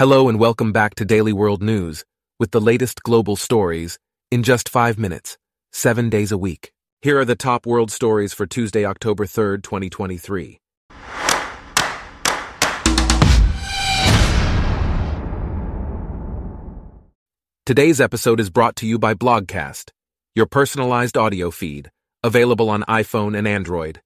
Hello and welcome back to Daily World News with the latest global stories in just five minutes, seven days a week. Here are the top world stories for Tuesday, October 3rd, 2023. Today's episode is brought to you by Blogcast, your personalized audio feed, available on iPhone and Android.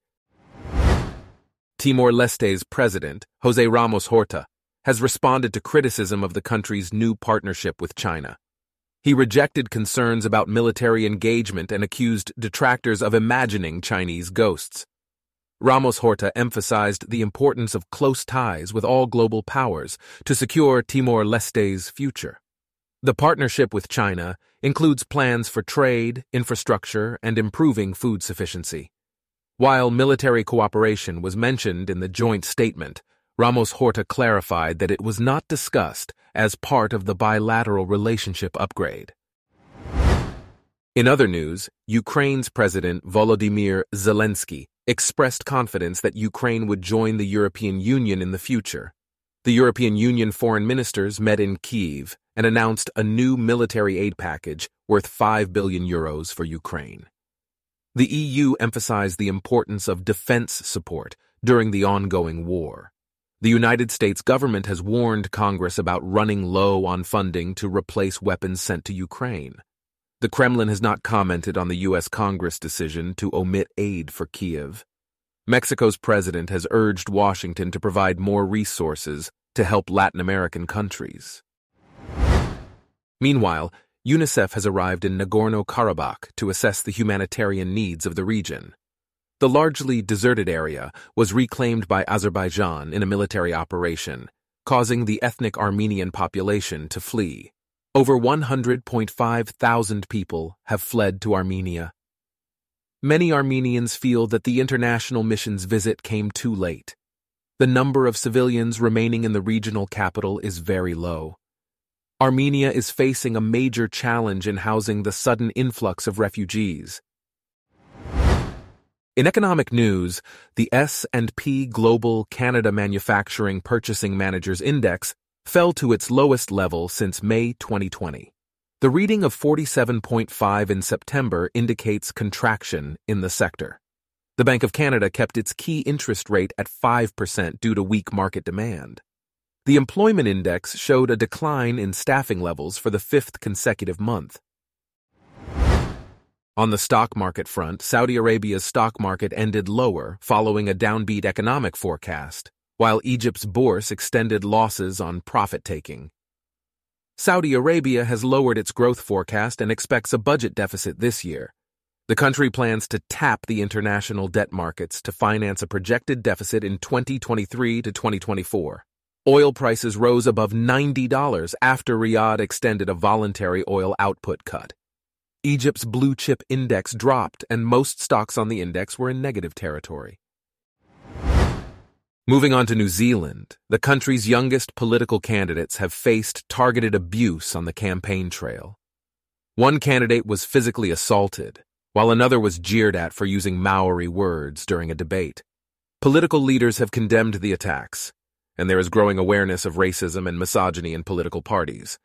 Timor Leste's president, Jose Ramos Horta, has responded to criticism of the country's new partnership with China. He rejected concerns about military engagement and accused detractors of imagining Chinese ghosts. Ramos Horta emphasized the importance of close ties with all global powers to secure Timor Leste's future. The partnership with China includes plans for trade, infrastructure, and improving food sufficiency. While military cooperation was mentioned in the joint statement, Ramos Horta clarified that it was not discussed as part of the bilateral relationship upgrade. In other news, Ukraine's President Volodymyr Zelensky expressed confidence that Ukraine would join the European Union in the future. The European Union foreign ministers met in Kiev and announced a new military aid package worth 5 billion euros for Ukraine. The EU emphasized the importance of defense support during the ongoing war. The United States government has warned Congress about running low on funding to replace weapons sent to Ukraine. The Kremlin has not commented on the U.S. Congress decision to omit aid for Kiev. Mexico's president has urged Washington to provide more resources to help Latin American countries. Meanwhile, UNICEF has arrived in Nagorno Karabakh to assess the humanitarian needs of the region. The largely deserted area was reclaimed by Azerbaijan in a military operation, causing the ethnic Armenian population to flee. Over 100.5 thousand people have fled to Armenia. Many Armenians feel that the international mission's visit came too late. The number of civilians remaining in the regional capital is very low. Armenia is facing a major challenge in housing the sudden influx of refugees. In economic news, the S&P Global Canada Manufacturing Purchasing Managers Index fell to its lowest level since May 2020. The reading of 47.5 in September indicates contraction in the sector. The Bank of Canada kept its key interest rate at 5% due to weak market demand. The employment index showed a decline in staffing levels for the fifth consecutive month. On the stock market front, Saudi Arabia's stock market ended lower following a downbeat economic forecast, while Egypt's bourse extended losses on profit taking. Saudi Arabia has lowered its growth forecast and expects a budget deficit this year. The country plans to tap the international debt markets to finance a projected deficit in 2023 to 2024. Oil prices rose above $90 after Riyadh extended a voluntary oil output cut. Egypt's blue chip index dropped, and most stocks on the index were in negative territory. Moving on to New Zealand, the country's youngest political candidates have faced targeted abuse on the campaign trail. One candidate was physically assaulted, while another was jeered at for using Maori words during a debate. Political leaders have condemned the attacks, and there is growing awareness of racism and misogyny in political parties.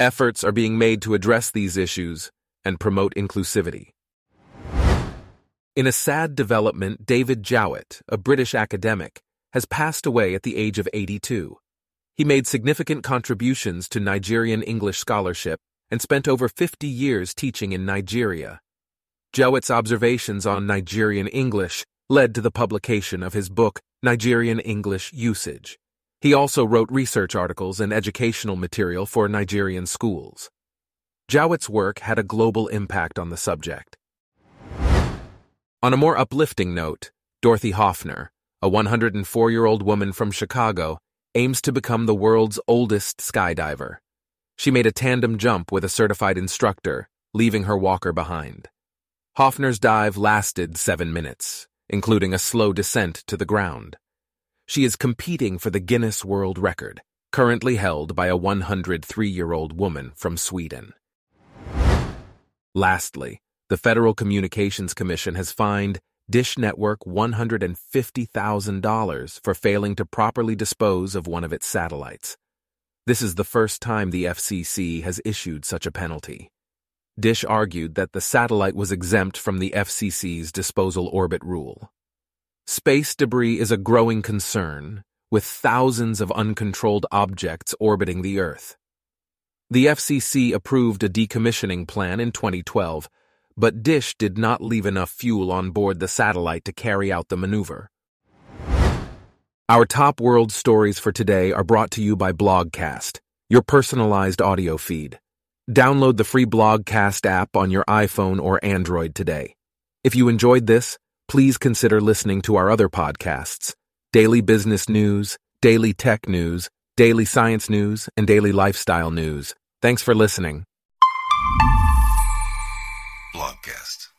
Efforts are being made to address these issues and promote inclusivity. In a sad development, David Jowitt, a British academic, has passed away at the age of 82. He made significant contributions to Nigerian English scholarship and spent over 50 years teaching in Nigeria. Jowitt's observations on Nigerian English led to the publication of his book, Nigerian English Usage. He also wrote research articles and educational material for Nigerian schools. Jowitt's work had a global impact on the subject. On a more uplifting note, Dorothy Hoffner, a 104 year old woman from Chicago, aims to become the world's oldest skydiver. She made a tandem jump with a certified instructor, leaving her walker behind. Hoffner's dive lasted seven minutes, including a slow descent to the ground. She is competing for the Guinness World Record, currently held by a 103 year old woman from Sweden. Lastly, the Federal Communications Commission has fined Dish Network $150,000 for failing to properly dispose of one of its satellites. This is the first time the FCC has issued such a penalty. Dish argued that the satellite was exempt from the FCC's disposal orbit rule. Space debris is a growing concern, with thousands of uncontrolled objects orbiting the Earth. The FCC approved a decommissioning plan in 2012, but Dish did not leave enough fuel on board the satellite to carry out the maneuver. Our top world stories for today are brought to you by Blogcast, your personalized audio feed. Download the free Blogcast app on your iPhone or Android today. If you enjoyed this, please consider listening to our other podcasts Daily Business News, Daily Tech News, Daily Science News, and Daily Lifestyle News. Thanks for listening. Blogcast.